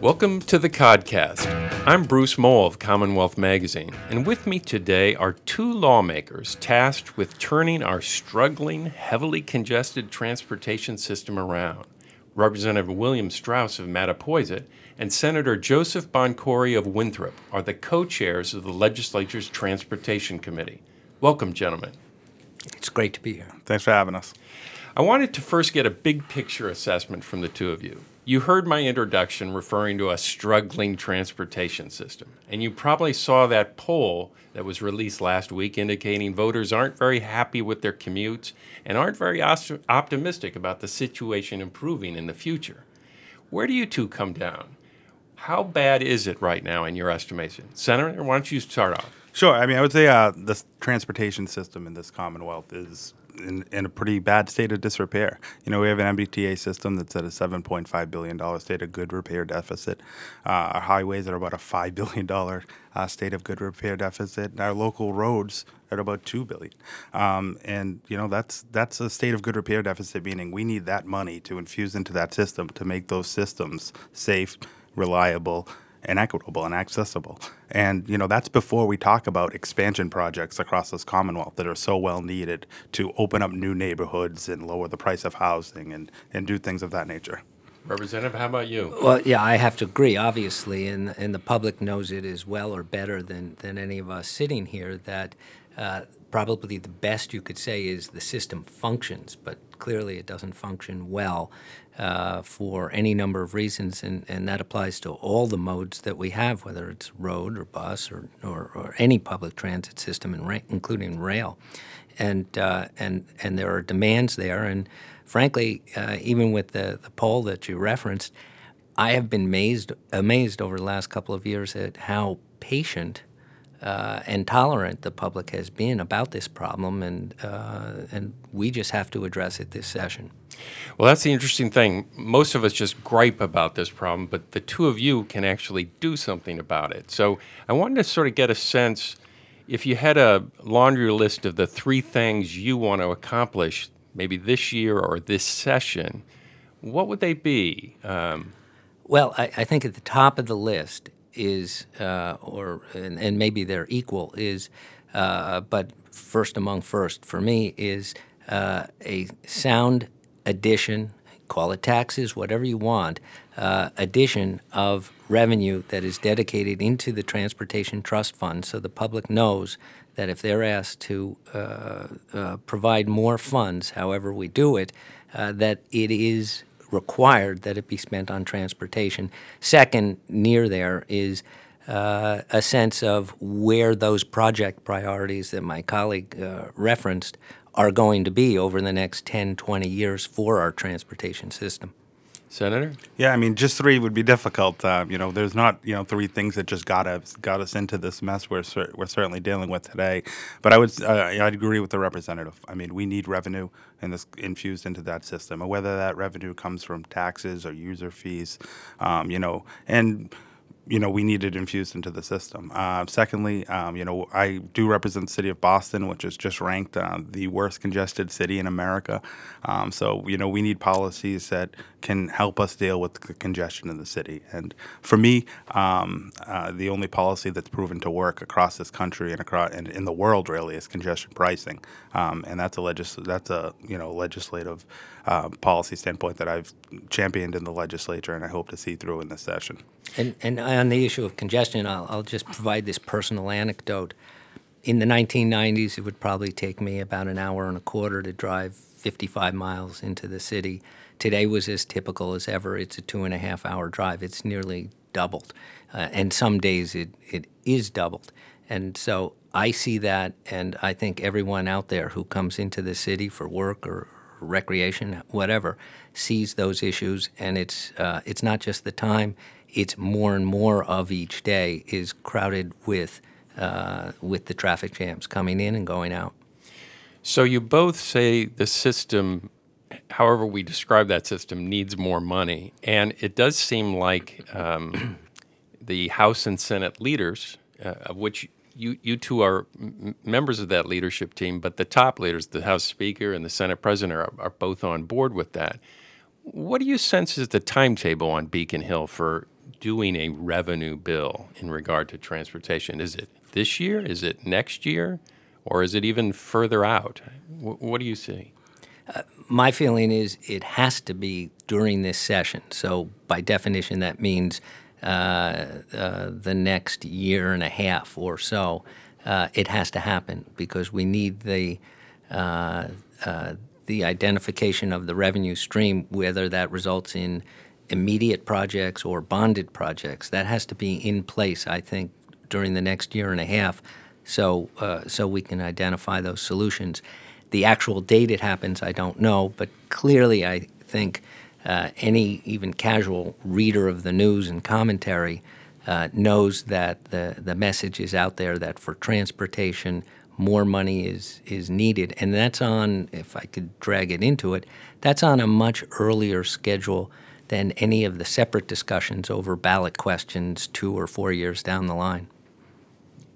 Welcome to the Codcast. I'm Bruce Mohl of Commonwealth Magazine, and with me today are two lawmakers tasked with turning our struggling, heavily congested transportation system around. Representative William Straus of Mattapoisett and Senator Joseph Boncore of Winthrop are the co chairs of the legislature's Transportation Committee. Welcome, gentlemen. It's great to be here. Thanks for having us. I wanted to first get a big picture assessment from the two of you. You heard my introduction referring to a struggling transportation system, and you probably saw that poll that was released last week indicating voters aren't very happy with their commutes and aren't very optimistic about the situation improving in the future. Where do you two come down? How bad is it right now in your estimation? Senator, why don't you start off? Sure. I mean, I would say uh, the transportation system in this Commonwealth is in, in, a pretty bad state of disrepair. You know, we have an MBTA system that's at a $7.5 billion state of good repair deficit. Uh, our highways are about a $5 billion uh, state of good repair deficit. And our local roads at about 2 billion. Um, and, you know, that's, that's a state of good repair deficit, meaning we need that money to infuse into that system to make those systems safe, reliable, and equitable and accessible. And you know that's before we talk about expansion projects across this Commonwealth that are so well needed to open up new neighborhoods and lower the price of housing and, and do things of that nature. Representative, how about you? Well, yeah, I have to agree, obviously, and, and the public knows it as well or better than, than any of us sitting here that uh, probably the best you could say is the system functions, but clearly it doesn't function well uh, for any number of reasons, and, and that applies to all the modes that we have, whether it's road or bus or, or, or any public transit system, ra- including rail. And, uh, and, and there are demands there, and frankly, uh, even with the, the poll that you referenced, I have been amazed, amazed over the last couple of years at how patient uh, and tolerant the public has been about this problem, and uh, and we just have to address it this session. Well, that's the interesting thing. Most of us just gripe about this problem, but the two of you can actually do something about it. So I wanted to sort of get a sense if you had a laundry list of the three things you want to accomplish, maybe this year or this session, what would they be? Um, well, I, I think at the top of the list is, uh, or and, and, maybe they're equal, is, uh, but first among first for me is uh, a sound addition, call it taxes, whatever you want, uh, addition of revenue that is dedicated into the Transportation Trust Fund so the public knows that if they're asked to uh, uh, provide more funds, however we do it, that it is required that it be spent on transportation. Second, near there is uh, a sense of where those project priorities that my colleague uh, referenced are going to be over the next 10, 20 years for our transportation system. Senator? Yeah, I mean, just three would be difficult. Uh, you know, there's not you know three things that just got us got us into this mess we're cer- we're certainly dealing with today. But I would uh, I'd agree with the representative. I mean, we need revenue and this infused into that system, and whether that revenue comes from taxes or user fees, um, you know, and you know, we need it infused into the system. Uh, secondly, um, you know, I do represent the city of Boston, which is just ranked uh, the worst congested city in America. Um, so, you know, we need policies that can help us deal with the congestion in the city. And for me, um, uh, the only policy that's proven to work across this country and across and in the world really is congestion pricing. Um, and that's a legis- that's a you know legislative uh, policy standpoint that I've championed in the legislature, and I hope to see through in this session. And, and on the issue of congestion, I'll, I'll just provide this personal anecdote. In the 1990s, it would probably take me about an hour and a quarter to drive 55 miles into the city. Today was as typical as ever. It's a two and a half hour drive. It's nearly doubled. Uh, and some days it, it is doubled. And so I see that, and I think everyone out there who comes into the city for work or, recreation, whatever, sees those issues. And it's, uh, it's not just the time, it's more and more of each day is crowded with uh, with the traffic jams coming in and going out. So you both say the system, however we describe that system, needs more money, and it does seem like um, the House and Senate leaders, uh, of which you you two are m- members of that leadership team, but the top leaders, the House Speaker and the Senate President, are, are both on board with that. What do you sense is the timetable on Beacon Hill for doing a revenue bill in regard to transportation? Is it this year? Is it next year? Or is it even further out? Wh- what do you see? My feeling is it has to be during this session. So, by definition, that means uh, uh, the next year and a half or so. Uh, it has to happen because we need the uh, uh, the identification of the revenue stream, whether that results in immediate projects or bonded projects. That has to be in place, I think, during the next year and a half, so uh, so we can identify those solutions. The actual date it happens, I don't know, but clearly, I think uh, any even casual reader of the news and commentary uh, knows that the the message is out there that for transportation, more money is is needed, and that's on. If I could drag it into it, that's on a much earlier schedule than any of the separate discussions over ballot questions two or four years down the line.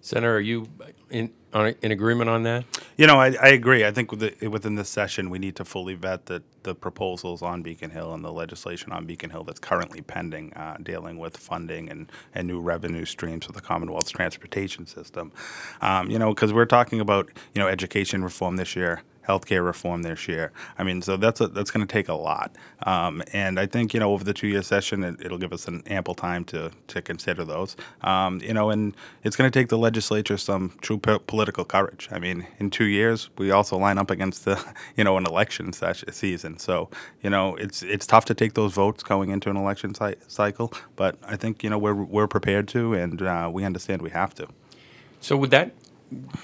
Senator, are you in, on, in agreement on that? You know, I, I agree. I think with the, within this session, we need to fully vet the, the proposals on Beacon Hill and the legislation on Beacon Hill that's currently pending, uh, dealing with funding and, and new revenue streams for the Commonwealth's transportation system. Um, you know, because we're talking about, you know, education reform this year healthcare reform this year. I mean, so that's a, that's going to take a lot. Um, and I think you know over the two year session, it, will give us an ample time to to consider those. Um, you know, and it's going to take the legislature some true po- political courage. I mean, in two years, we also line up against the you know an election session, season. So you know, it's it's tough to take those votes going into an election cy- cycle. But I think you know we're we're prepared to, and uh, we understand we have to. So would that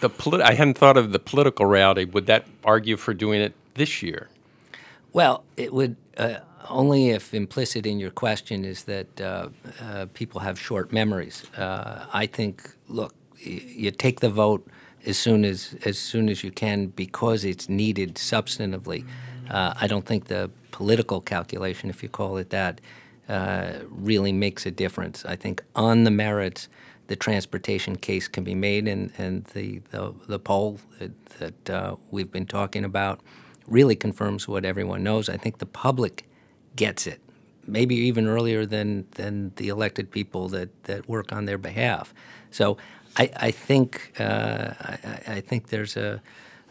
the polit- I hadn't thought of the political reality. Would that argue for doing it this year? Well, it would uh, only if implicit in your question is that uh, uh, people have short memories. Uh, I think, look, y- you take the vote as soon as as soon as you can because it's needed substantively. Uh, I don't think the political calculation, if you call it that, uh, really makes a difference. I think on the merits the transportation case can be made, and, and the, the, the poll that, that uh, we've been talking about really confirms what everyone knows. I think the public gets it, maybe even earlier than, than the elected people that, that work on their behalf. So I, I think uh, I, I, think there's a,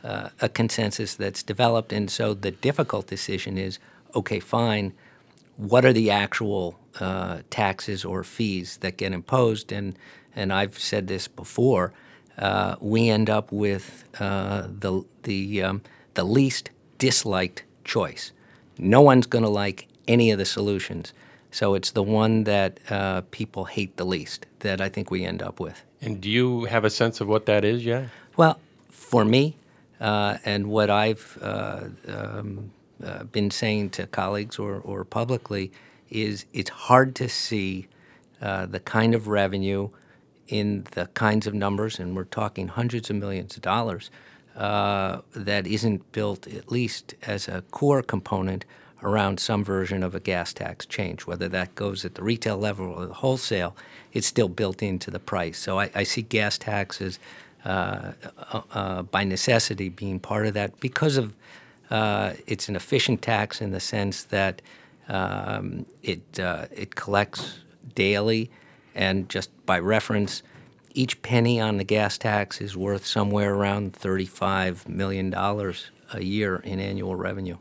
uh, a consensus that's developed, and so the difficult decision is okay, fine. What are the actual uh, taxes or fees that get imposed? And and I've said this before, uh, we end up with uh, the the um, the least disliked choice. No one's going to like any of the solutions, so it's the one that uh, people hate the least that I think we end up with. And do you have a sense of what that is yet? Well, for me, uh, and what I've uh, um, uh, been saying to colleagues or, or publicly is it's hard to see the kind of revenue in the kinds of numbers, and we're talking hundreds of millions of dollars, uh, that isn't built at least as a core component around some version of a gas tax change. Whether that goes at the retail level or the wholesale, it's still built into the price. So I, I see gas taxes uh, uh, uh by necessity being part of that because of uh, it's an efficient tax in the sense that um, it uh, it collects daily and just by reference, each penny on the gas tax is worth somewhere around $35 million a year in annual revenue.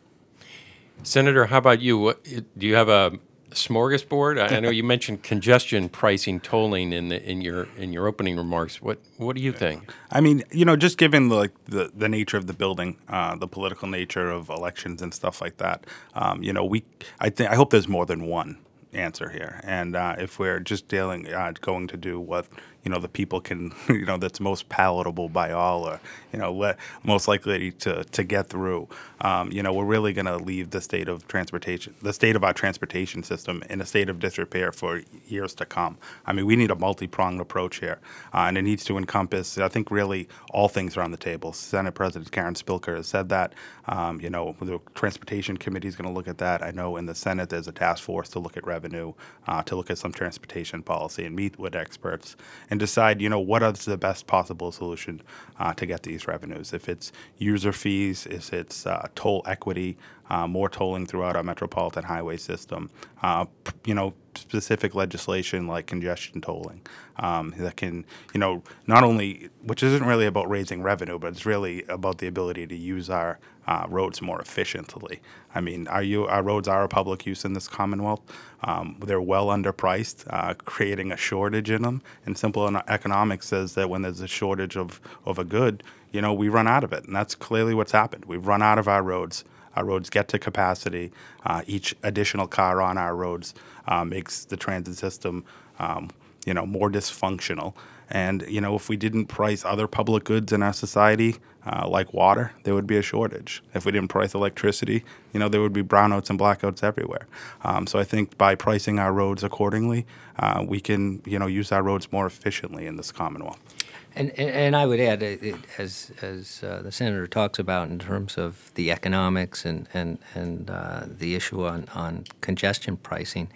Senator, how about you? What, do you have a smorgasbord? I know you mentioned congestion pricing tolling in the, in your in your opening remarks. What what do you think? I mean, you know, just given like the, the nature of the building, uh, the political nature of elections and stuff like that, um, you know, we I think I hope there's more than one answer here. And uh, if we're just dealing, uh, going to do what you know the people can you know that's most palatable by all or you know le- most likely to, to get through. Um, you know we're really going to leave the state of transportation the state of our transportation system in a state of disrepair for years to come. I mean we need a multi-pronged approach here uh, and it needs to encompass i think really all things are on the table. Senate president karen spilka has said that. Um, you know the transportation committee is going to look at that. I know in the senate there's a task force to look at revenue uh, to look at some transportation policy and meet with experts. And decide, you know, what is the best possible solution uh, to get these revenues. If it's user fees, if it's uh, toll equity, uh, more tolling throughout our metropolitan highway system. Uh, you know, specific legislation like congestion tolling um, that can, you know, not only, which isn't really about raising revenue, but it's really about the ability to use our uh, roads more efficiently. I mean, our, u- our roads are a public use in this Commonwealth. Um, they're well underpriced, uh, creating a shortage in them. And simple economics says that when there's a shortage of, of a good, you know, we run out of it. And that's clearly what's happened. We've run out of our roads. Our roads get to capacity. Uh, each additional car on our roads uh, makes the transit system, um, you know, more dysfunctional. And you know, if we didn't price other public goods in our society, uh, like water, there would be a shortage. If we didn't price electricity, you know, there would be brownouts and blackouts everywhere. Um, so I think by pricing our roads accordingly, uh, we can, you know, use our roads more efficiently in this Commonwealth. And, and, I would add, as, as uh, the senator talks about in terms of the economics and, and, and uh, the issue on, on congestion pricing,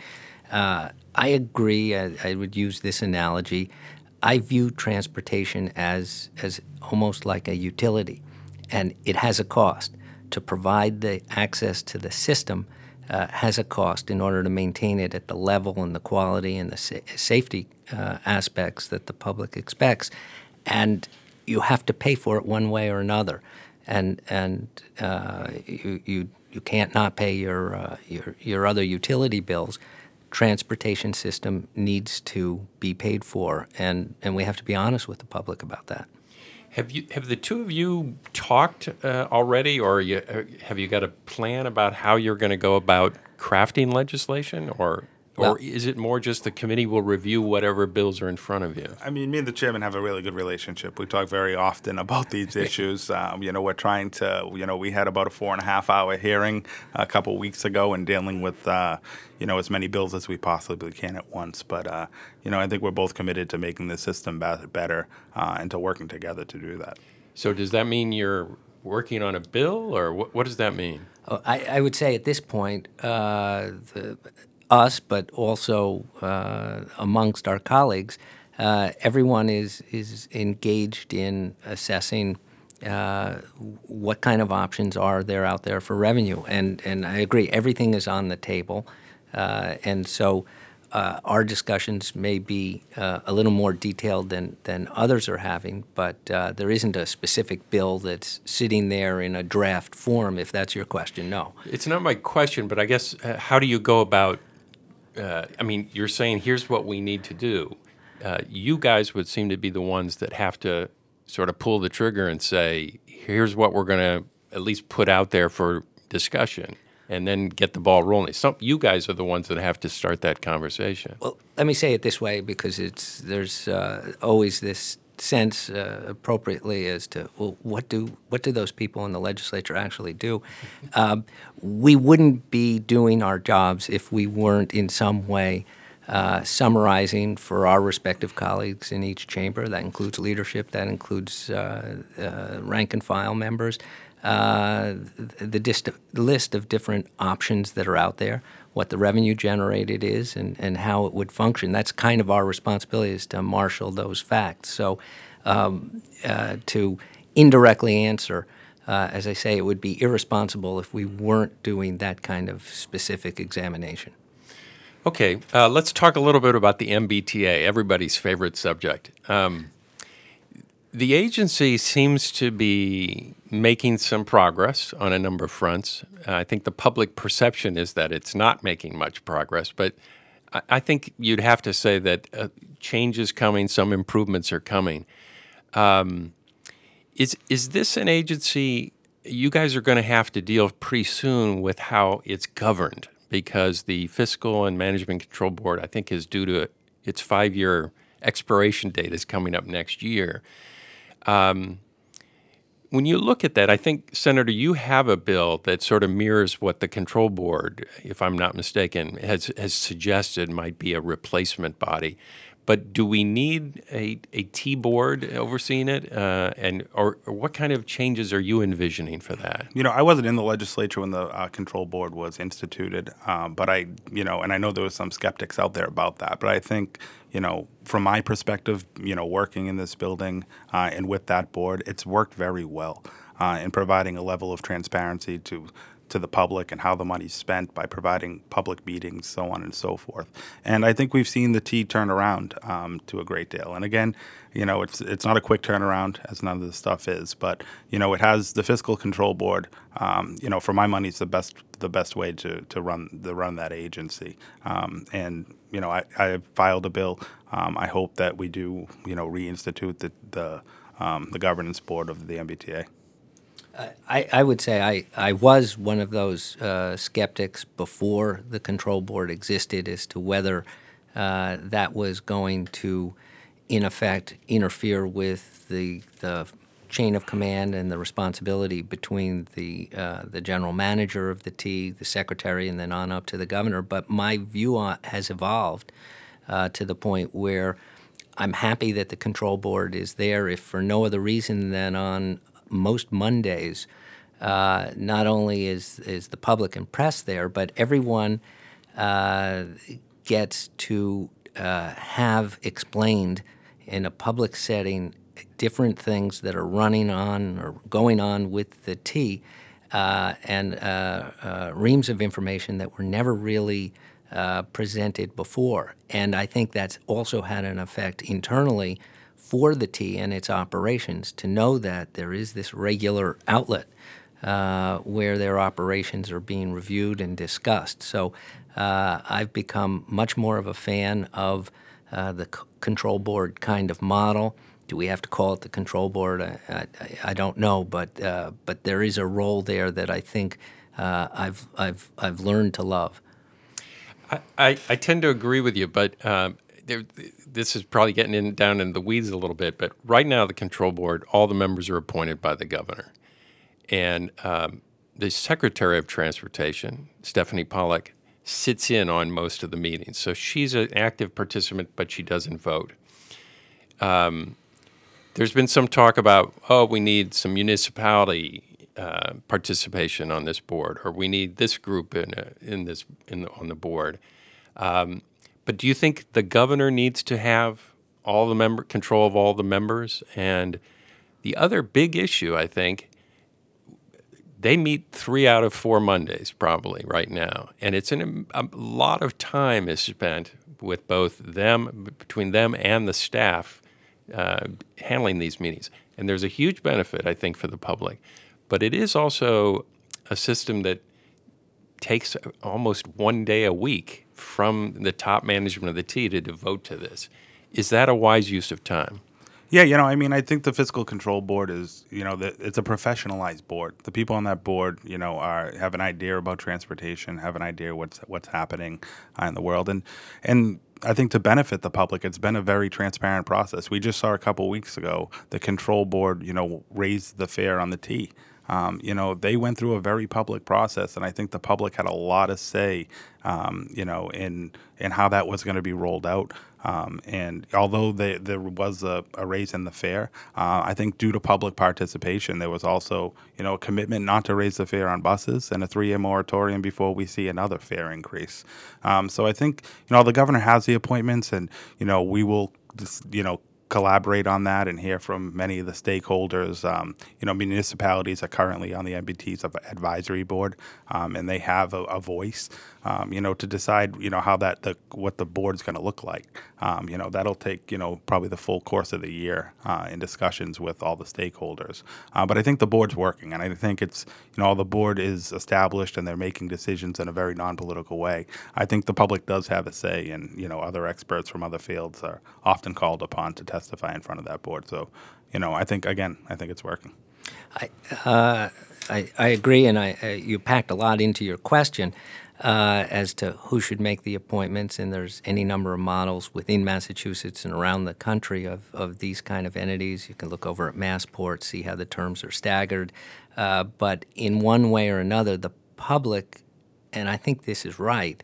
uh, I agree. I, I would use this analogy. I view transportation as, as almost like a utility, and it has a cost. To provide the access to the system uh, has a cost in order to maintain it at the level and the quality and the sa- safety uh, aspects that the public expects and you have to pay for it one way or another, and and uh, you, you you can't not pay your uh, your your other utility bills. Transportation system needs to be paid for, and and we have to be honest with the public about that. Have you have the two of you talked uh, already, or you, uh, have you got a plan about how you're going to go about crafting legislation, or Well- or is it more just the committee will review whatever bills are in front of you? I mean, me and the chairman have a really good relationship. We talk very often about these issues. Um, you know, we're trying to, you know, we had about a four and a half hour hearing a couple weeks ago and dealing with, uh, you know, as many bills as we possibly can at once. But, uh, you know, I think we're both committed to making the system better uh, and to working together to do that. So does that mean you're working on a bill, or what, what does that mean? Uh, I, I would say at this point, uh, the, us, but also uh, amongst our colleagues, uh, everyone is is engaged in assessing uh, what kind of options are there out there for revenue. And and I agree, everything is on the table, uh, and so. Uh, our discussions may be uh, a little more detailed than, than others are having, but there isn't a specific bill that's sitting there in a draft form, if that's your question. No. It's not my question, but I guess how do you go about? Uh, I mean, you're saying here's what we need to do. Uh, you guys would seem to be the ones that have to sort of pull the trigger and say, here's what we're going to at least put out there for discussion, and then get the ball rolling. Some you guys are the ones that have to start that conversation. Well, let me say it this way because it's there's uh, always this sense uh, appropriately as to well what do what do those people in the legislature actually do? Um, we wouldn't be doing our jobs if we weren't in some way uh, summarizing for our respective colleagues in each chamber. That includes leadership that includes uh, uh, rank and file members uh, the dist- list of different options that are out there, what the revenue generated is, and, and how it would function. That's kind of our responsibility is to marshal those facts. So, um, uh, to indirectly answer, uh, as I say, it would be irresponsible if we weren't doing that kind of specific examination. Okay, uh, let's talk a little bit about the MBTA, everybody's favorite subject. Um, the agency seems to be making some progress on a number of fronts. Uh, I think the public perception is that it's not making much progress, but I, think you'd have to say that uh, change is coming, some improvements are coming. Um, is is this an agency? You guys are going to have to deal pretty soon with how it's governed because the Fiscal and Management Control Board, I think, is due to its five year expiration date is coming up next year. Um, when you look at that, I think, Senator, you have a bill that sort of mirrors what the control board, if I'm not mistaken, has, has suggested might be a replacement body. But do we need a, a T board overseeing it? Uh, and or, or what kind of changes are you envisioning for that? You know, I wasn't in the legislature when the uh, control board was instituted, um, but I, you know, and I know there was some skeptics out there about that. But I think, you know, from my perspective, you know, working in this building uh, and with that board, it's worked very well uh, in providing a level of transparency to to the public and how the money's spent by providing public meetings, so on and so forth. And I think we've seen the T turn around um, to a great deal. And again, you know, it's it's not a quick turnaround as none of this stuff is, but you know, it has the fiscal control board. Um, you know, for my money, it's the best the best way to, to run the run that agency. Um, and you know, I, I filed a bill. Um, I hope that we do you know reinstitute the the um, the governance board of the MBTA. I, I would say I, I was one of those uh, skeptics before the control board existed as to whether uh, that was going to, in effect, interfere with the, the chain of command and the responsibility between the, uh, the general manager of the T, the secretary, and then on up to the governor. But my view on, has evolved uh, to the point where I'm happy that the control board is there, if for no other reason than on most Mondays, uh, not only is, is the public and press there, but everyone uh, gets to uh, have explained in a public setting different things that are running on or going on with the T uh, and uh, uh, reams of information that were never really presented before. And I think that's also had an effect internally for the T and its operations to know that there is this regular outlet uh, where their operations are being reviewed and discussed. So uh, I've become much more of a fan of uh, the c- control board kind of model. Do we have to call it the control board? I, I, I don't know, but uh, but there is a role there that I think uh, I've I've I've learned to love. I, I tend to agree with you, but um, there, this is probably getting in, down in the weeds a little bit. But right now, the control board, all the members are appointed by the governor, and um, the secretary of transportation, Stephanie Pollack, sits in on most of the meetings. So she's an active participant, but she doesn't vote. Um, there's been some talk about, oh, we need some municipality uh, participation on this board, or we need this group in uh, in this in the, on the board. Um, but do you think the governor needs to have all the member control of all the members? And the other big issue, I think, they meet three out of four Mondays probably right now, and it's an, a lot of time is spent with both them between them and the staff uh, handling these meetings. And there's a huge benefit, I think, for the public. But it is also a system that takes almost one day a week from the top management of the T to devote to this. Is that a wise use of time? Yeah, you know, I mean, I think the fiscal control board is, you know, the, it's a professionalized board. The people on that board, you know, are have an idea about transportation, have an idea what's what's happening uh, in the world, and and I think to benefit the public, it's been a very transparent process. We just saw a couple weeks ago the control board, you know, raised the fare on the T. Um, you know, they went through a very public process, and I think the public had a lot of say, um, you know, in in how that was going to be rolled out. Um, and although they, there was a, a, raise in the fare, uh, I think due to public participation, there was also you know a commitment not to raise the fare on buses and a three-year moratorium before we see another fare increase. Um, so I think you know the governor has the appointments, and you know we will you know collaborate on that and hear from many of the stakeholders. Um, you know, municipalities are currently on the MBT's advisory board, um, and they have a, a voice. Um, you know, to decide you know how that the what the board's going to look like. Um, you know, that'll take you know probably the full course of the year uh, in discussions with all the stakeholders. Uh, but I think the board's working, and I think it's you know all the board is established and they're making decisions in a very non-political way. I think the public does have a say, and you know other experts from other fields are often called upon to testify testify in front of that board. So, you know, I think again, I think it's working. I uh, I, I, agree, and I uh, you packed a lot into your question. Uh, as to who should make the appointments, and there's any number of models within Massachusetts and around the country of, of these kind of entities. You can look over at Massport, see how the terms are staggered. Uh, but in one way or another, the public, and I think this is right,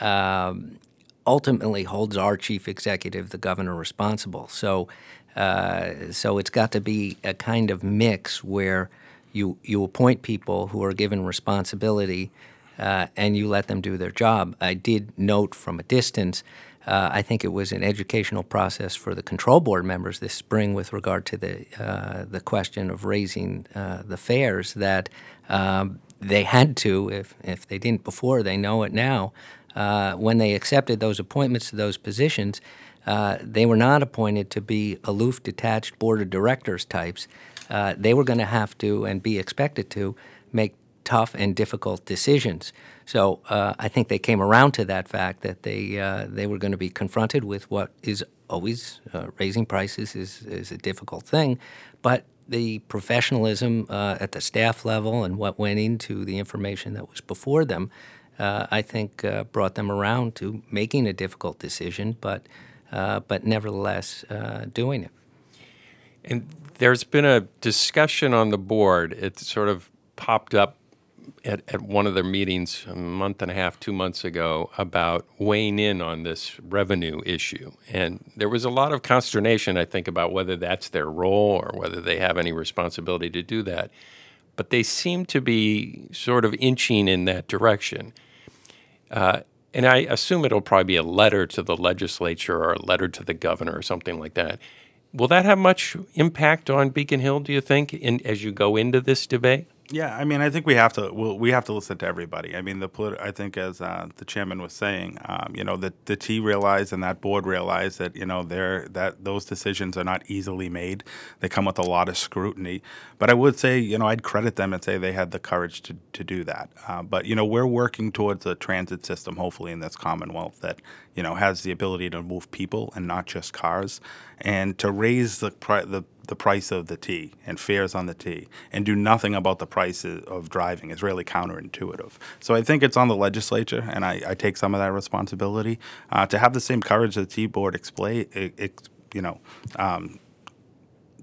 um, ultimately holds our chief executive, the governor, responsible. So, uh, so it's got to be a kind of mix where you you appoint people who are given responsibility, uh, and you let them do their job. I did note from a distance. Uh, I think it was an educational process for the control board members this spring with regard to the uh, the question of raising uh, the fares that um, they had to, if, if they didn't before, they know it now. Uh, when they accepted those appointments to those positions, uh, they were not appointed to be aloof, detached board of directors types. Uh, they were going to have to and be expected to make tough and difficult decisions. So uh, I think they came around to that fact that they uh, they were going to be confronted with what is always raising prices is is a difficult thing, but the professionalism at the staff level and what went into the information that was before them, uh, I think uh, brought them around to making a difficult decision, but but nevertheless doing it. And there's been a discussion on the board. It sort of popped up at, at one of their meetings a month and a half, two months ago about weighing in on this revenue issue. And there was a lot of consternation, I think, about whether that's their role or whether they have any responsibility to do that. But they seem to be sort of inching in that direction. Uh, and I assume it'll probably be a letter to the legislature or a letter to the governor or something like that. Will that have much impact on Beacon Hill, do you think, in, as you go into this debate? Yeah, I mean, I think we have to we'll, we have to listen to everybody. I mean, the polit- I think as uh, the chairman was saying, um, you know, the the T realized and that board realized that you know they're that those decisions are not easily made. They come with a lot of scrutiny. But I would say, you know, I'd credit them and say they had the courage to to do that. Uh, but you know, we're working towards a transit system, hopefully in this Commonwealth that you know has the ability to move people and not just cars, and to raise the pri- the the price of the T and fares on the T and do nothing about the price of driving is really counterintuitive. So I think it's on the legislature, and I, I take some of that responsibility uh, to have the same courage that the T board explain, you know, um,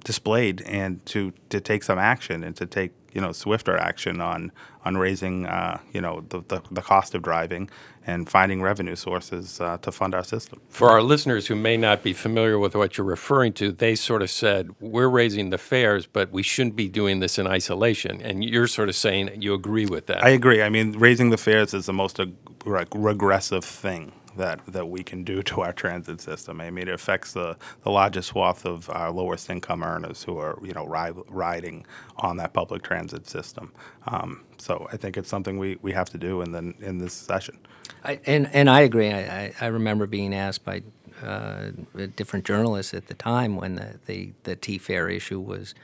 displayed, and to to take some action and to take you know swifter action on on raising uh, you know the, the, the cost of driving and finding revenue sources uh, to fund our system. For our listeners who may not be familiar with what you're referring to, they sort of said we're raising the fares, but we shouldn't be doing this in isolation. And you're sort of saying you agree with that. I agree. I mean, raising the fares is the most ag- regressive thing that, that we can do to our transit system. I mean, it affects the, the largest swath of our lowest income earners who are, you know, ri- riding on that public transit system. Um, so I think it's something we, we have to do in, the, in this session. I, and, and I agree. I, I, remember being asked by uh, different journalists at the time when the, the, the T fare issue was,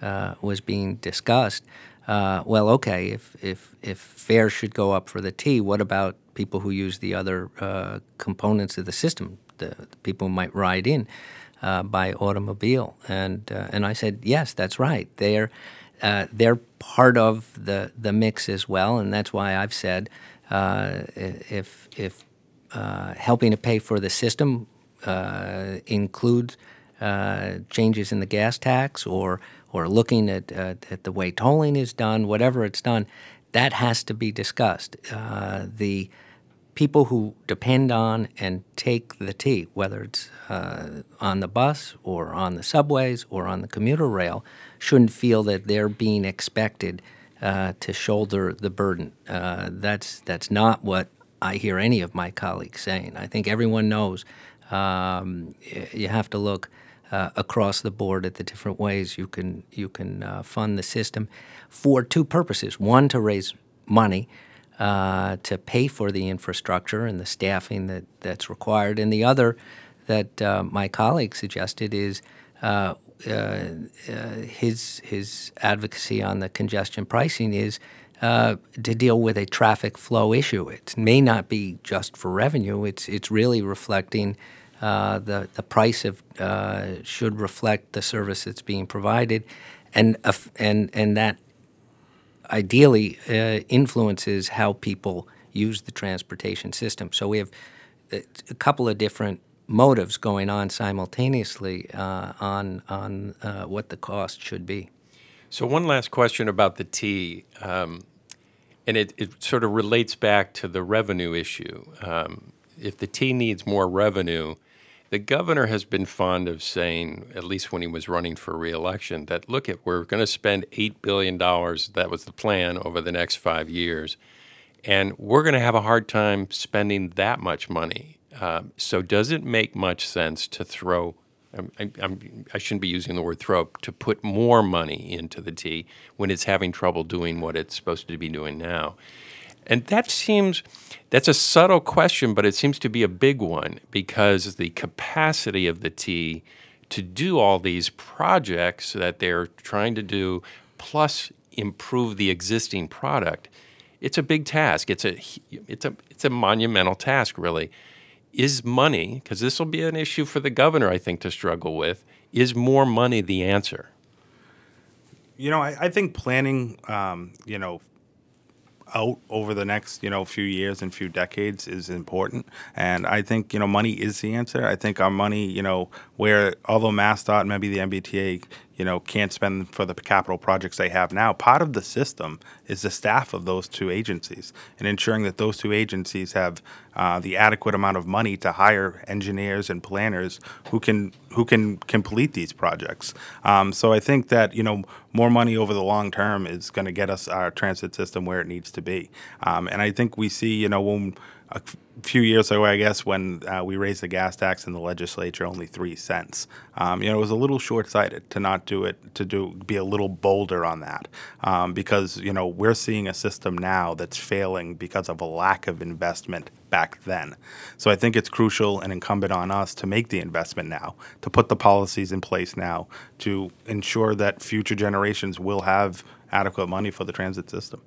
uh, was being discussed. Uh, well, okay, if, if, if fares should go up for the T, what about people who use the other uh, components of the system, the, the, people who might ride in uh, by automobile? And, uh, and I said, yes, that's right. They're, uh, they're part of the, the mix as well, and that's why I've said uh, if, if helping to pay for the system includes changes in the gas tax or or looking at, at the way tolling is done, whatever it's done, that has to be discussed. Uh, the people who depend on and take the T, whether it's uh, on the bus or on the subways or on the commuter rail, shouldn't feel that they're being expected uh, to shoulder the burden. Uh, that's that's not what I hear any of my colleagues saying. I think everyone knows um, you have to look uh, across the board at the different ways you can you can uh, fund the system for two purposes: one, to raise money uh, to pay for the infrastructure and the staffing that, that's required, and the other that uh, my colleague suggested is. Uh, uh, his his advocacy on the congestion pricing is uh, to deal with a traffic flow issue. It may not be just for revenue. It's it's really reflecting uh, the the price of uh, should reflect the service that's being provided, and uh, and and that ideally uh, influences how people use the transportation system. So we have a couple of different motives going on simultaneously uh, on on what the cost should be. So one last question about the T. Um, and it, it sort of relates back to the revenue issue. Um, if the T needs more revenue, the governor has been fond of saying, at least when he was running for reelection, that look at we're going to spend eight billion dollars. That was the plan over the next five years, and we're going to have a hard time spending that much money. Um, so, does it make much sense to throw I'm, I'm, I shouldn't be using the word throw, to put more money into the T when it's having trouble doing what it's supposed to be doing now. And that seems, that's a subtle question, but it seems to be a big one because the capacity of the T to do all these projects that they're trying to do, plus improve the existing product, it's a big task. It's a, it's a, it's a monumental task, really. Is money, because this will be an issue for the governor, I think, to struggle with, is more money the answer? You know, I, I think planning, um, you know, out over the next you know few years and few decades is important. And i think you know money is the answer. I think our money you know where although MassDOT maybe the mbta you know can't spend for the capital projects they have now. Part of the system is the staff of those two agencies and ensuring that those two agencies have uh, the adequate amount of money to hire engineers and planners who can who can complete these projects. Um, so i think that you know more money over the long term is going to get us our transit system where it needs to be. Um, and i think we see you know when few years ago, I guess, when uh, we raised the gas tax in the legislature only three cents. Um, you know, it was a little short-sighted to not do it, to do be a little bolder on that, um, because you know we're seeing a system now that's failing because of a lack of investment back then. So I think it's crucial and incumbent on us to make the investment now, to put the policies in place now, to ensure that future generations will have adequate money for the transit system.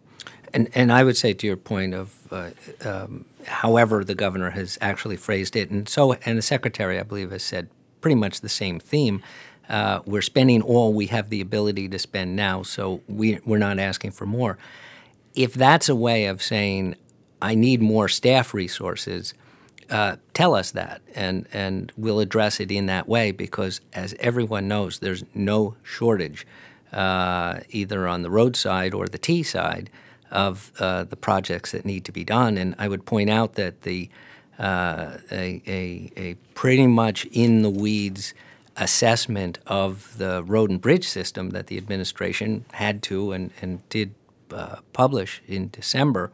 And, and I would say to your point of uh, um, however the governor has actually phrased it, and so and the secretary I believe has said pretty much the same theme. Uh, we're spending all we have the ability to spend now, so we, we're not asking for more. If that's a way of saying I need more staff resources, uh, tell us that, and and we'll address it in that way because as everyone knows, there's no shortage uh, either on the road side or the T side of uh, the projects that need to be done. And I would point out that the uh, a, a, a, pretty much in the weeds assessment of the road and bridge system that the administration had to and, and did uh, publish in December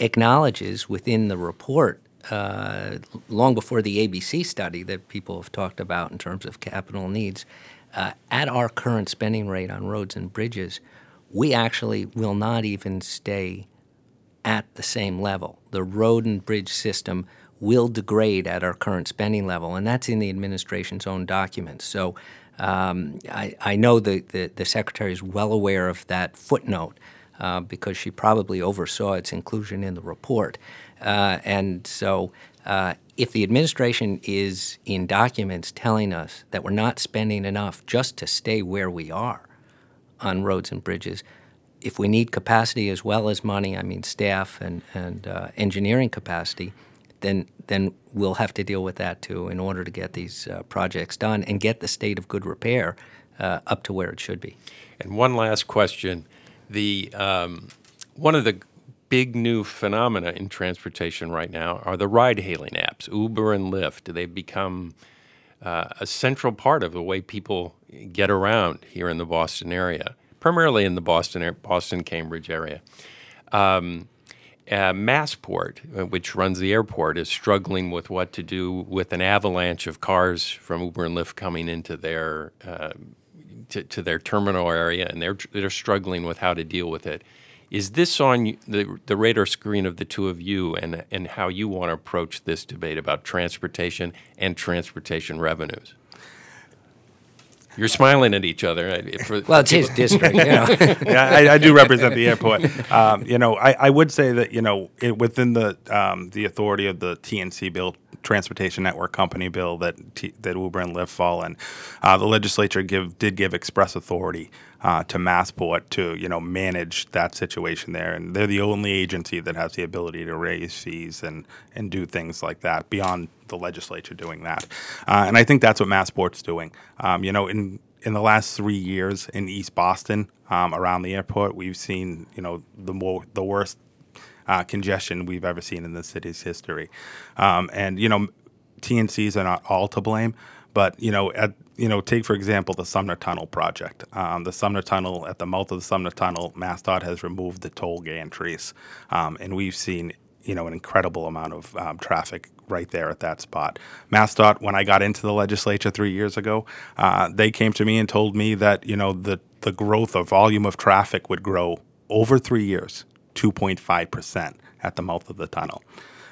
acknowledges within the report. Uh, long before the ABC study that people have talked about in terms of capital needs, uh, at our current spending rate on roads and bridges, we actually will not even stay at the same level. The road and bridge system will degrade at our current spending level, and that's in the administration's own documents. So um, I, I, know the, the, the, Secretary is well aware of that footnote uh, because she probably oversaw its inclusion in the report. Uh, and so uh, if the administration is in documents telling us that we're not spending enough just to stay where we are, on roads and bridges. If we need capacity as well as money, I mean staff and, and uh, engineering capacity, then then we'll have to deal with that too in order to get these uh, projects done and get the state of good repair uh, up to where it should be. And one last question: the um, one of the big new phenomena in transportation right now are the ride-hailing apps, Uber and Lyft. They've become uh, a central part of the way people get around here in the Boston area, primarily in the Boston, Boston Cambridge area. Um, uh, Massport, which runs the airport, is struggling with what to do with an avalanche of cars from Uber and Lyft coming into their uh, to, to, their terminal area, and they're they're struggling with how to deal with it. Is this on the, the radar screen of the two of you and, and how you want to approach this debate about transportation and transportation revenues? You're smiling at each other. For, well, it's his district. You know. yeah, I, I, do represent the airport. Um, you know, I, I, would say that you know it, within the um, the authority of the TNC bill, Transportation Network Company bill that T, that Uber and Lyft fall in, uh, the legislature give did give express authority uh, to Massport to you know manage that situation there, and they're the only agency that has the ability to raise fees and and do things like that beyond the legislature doing that. Uh, and I think that's what Massport's doing. Um, you know, in in the last three years in East Boston, um, around the airport, we've seen you know the more the worst uh, congestion we've ever seen in the city's history. Um, and you know, TNCs are not all to blame, but you know, at you know, take for example the Sumner Tunnel project. Um, the Sumner Tunnel at the mouth of the Sumner Tunnel, MassDOT has removed the toll gantries, um, and we've seen you know an incredible amount of um, traffic right there at that spot. MassDOT, when I got into the legislature three years ago, uh, they came to me and told me that you know the the growth or volume of traffic would grow over three years, 2.5 percent at the mouth of the tunnel.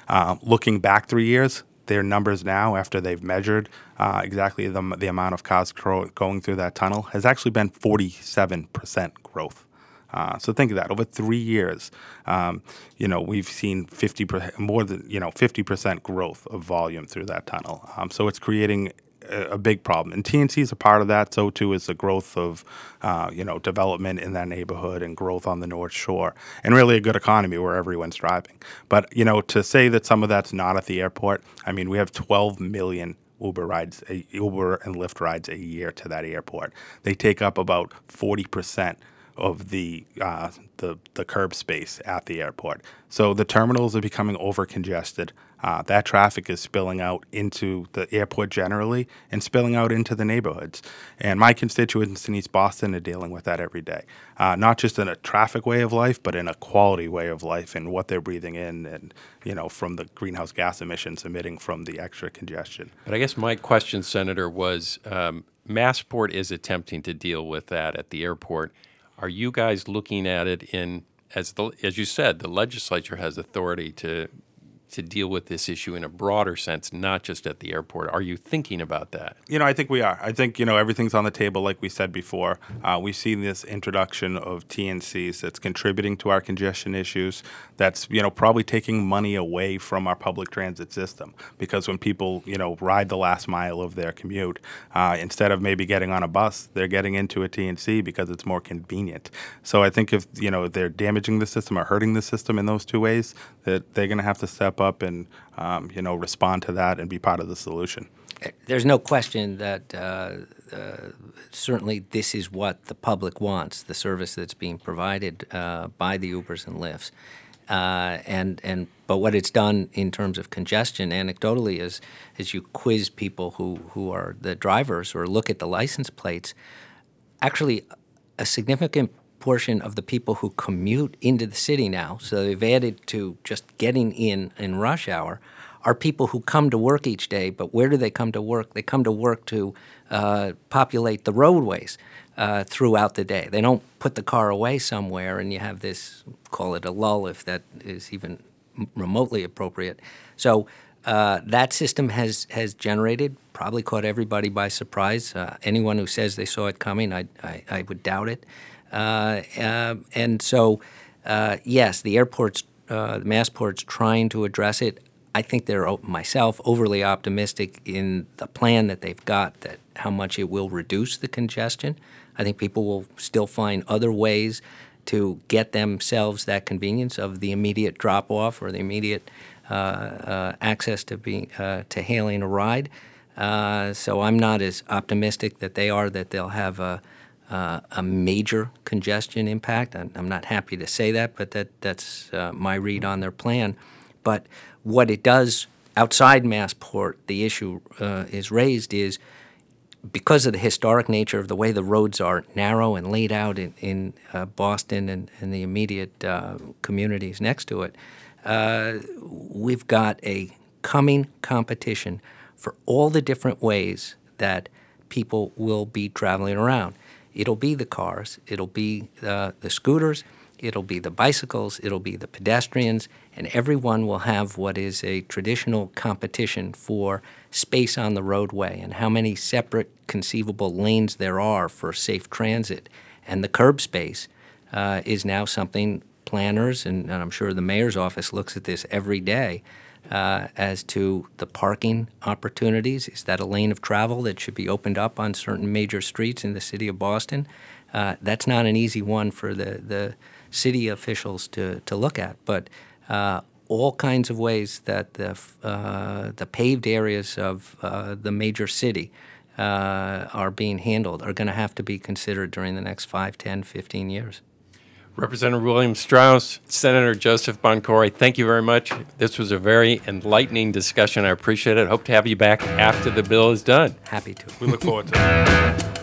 Uh, looking back three years, their numbers now, after they've measured uh, exactly the, the amount of cars going through that tunnel, has actually been 47% growth. Uh, so think of that over three years. Um, you know, we've seen 50 more than you know 50 percent growth of volume through that tunnel. Um, so it's creating a, big problem, and TNC is a part of that. So too is the growth of uh, you know development in that neighborhood and growth on the North Shore, and really a good economy where everyone's driving. But you know, to say that some of that's not at the airport, I mean, we have 12 million Uber rides, Uber and Lyft rides a year to that airport. They take up about 40 percent of the uh, the the curb space at the airport. So the terminals are becoming over congested. Uh, that traffic is spilling out into the airport generally and spilling out into the neighborhoods. And my constituents in East Boston are dealing with that every day, uh, not just in a traffic way of life, but in a quality way of life and what they're breathing in, and you know from the greenhouse gas emissions emitting from the extra congestion. But I guess my question, Senator, was um, Massport is attempting to deal with that at the airport are you guys looking at it in as the as you said, the legislature has authority to to deal with this issue in a broader sense, not just at the airport. Are you thinking about that? You know, I think we are. I think, you know, everything's on the table, like we said before. Uh, we've seen this introduction of TNCs that's contributing to our congestion issues, that's, you know, probably taking money away from our public transit system. Because when people, you know, ride the last mile of their commute, uh, instead of maybe getting on a bus, they're getting into a TNC because it's more convenient. So I think if, you know, they're damaging the system or hurting the system in those two ways, that they're going to have to step step up and um, you know respond to that and be part of the solution. There's no question that uh, uh, certainly this is what the public wants, the service that's being provided uh, by the Ubers and Lyfts. Uh, and and but what it's done in terms of congestion, anecdotally, is is you quiz people who who are the drivers or look at the license plates. Actually, a significant portion of the people who commute into the city now, so they've added to just getting in in rush hour, are people who come to work each day. But where do they come to work? They come to work to uh, populate the roadways uh, throughout the day. They don't put the car away somewhere and you have this, call it a lull if that is even remotely appropriate. So uh, that system has, has generated, probably caught everybody by surprise. Uh, anyone who says they saw it coming, I, I, I would doubt it. Uh, uh, and so, uh, yes, the airport's, the Massport's trying to address it. I think they're myself overly optimistic in the plan that they've got that how much it will reduce the congestion. I think people will still find other ways to get themselves that convenience of the immediate drop off or the immediate uh, uh, access to being uh, to hailing a ride. so I'm not as optimistic that they are that they'll have a uh, a major congestion impact. I'm, not happy to say that, but that, that's uh, my read on their plan. But what it does outside Massport, the issue uh, is raised is because of the historic nature of the way the roads are narrow and laid out in, in uh, Boston and, and, the immediate uh, communities next to it, uh, we've got a coming competition for all the different ways that people will be traveling around. It'll be the cars, it'll be uh, the scooters, it'll be the bicycles, it'll be the pedestrians, and everyone will have what is a traditional competition for space on the roadway and how many separate conceivable lanes there are for safe transit. And the curb space uh, is now something planners, and, and I'm sure the mayor's office looks at this every day uh, as to the parking opportunities. Is that a lane of travel that should be opened up on certain major streets in the city of Boston? Uh, that's not an easy one for the, the city officials to, to look at, but uh, all kinds of ways that the, uh, the paved areas of uh, the major city uh, are being handled are going to have to be considered during the next 5, 10, 15 years. Representative William Straus, Senator Joseph Boncore, thank you very much. This was a very enlightening discussion. I appreciate it. Hope to have you back after the bill is done. Happy to. We look forward to it.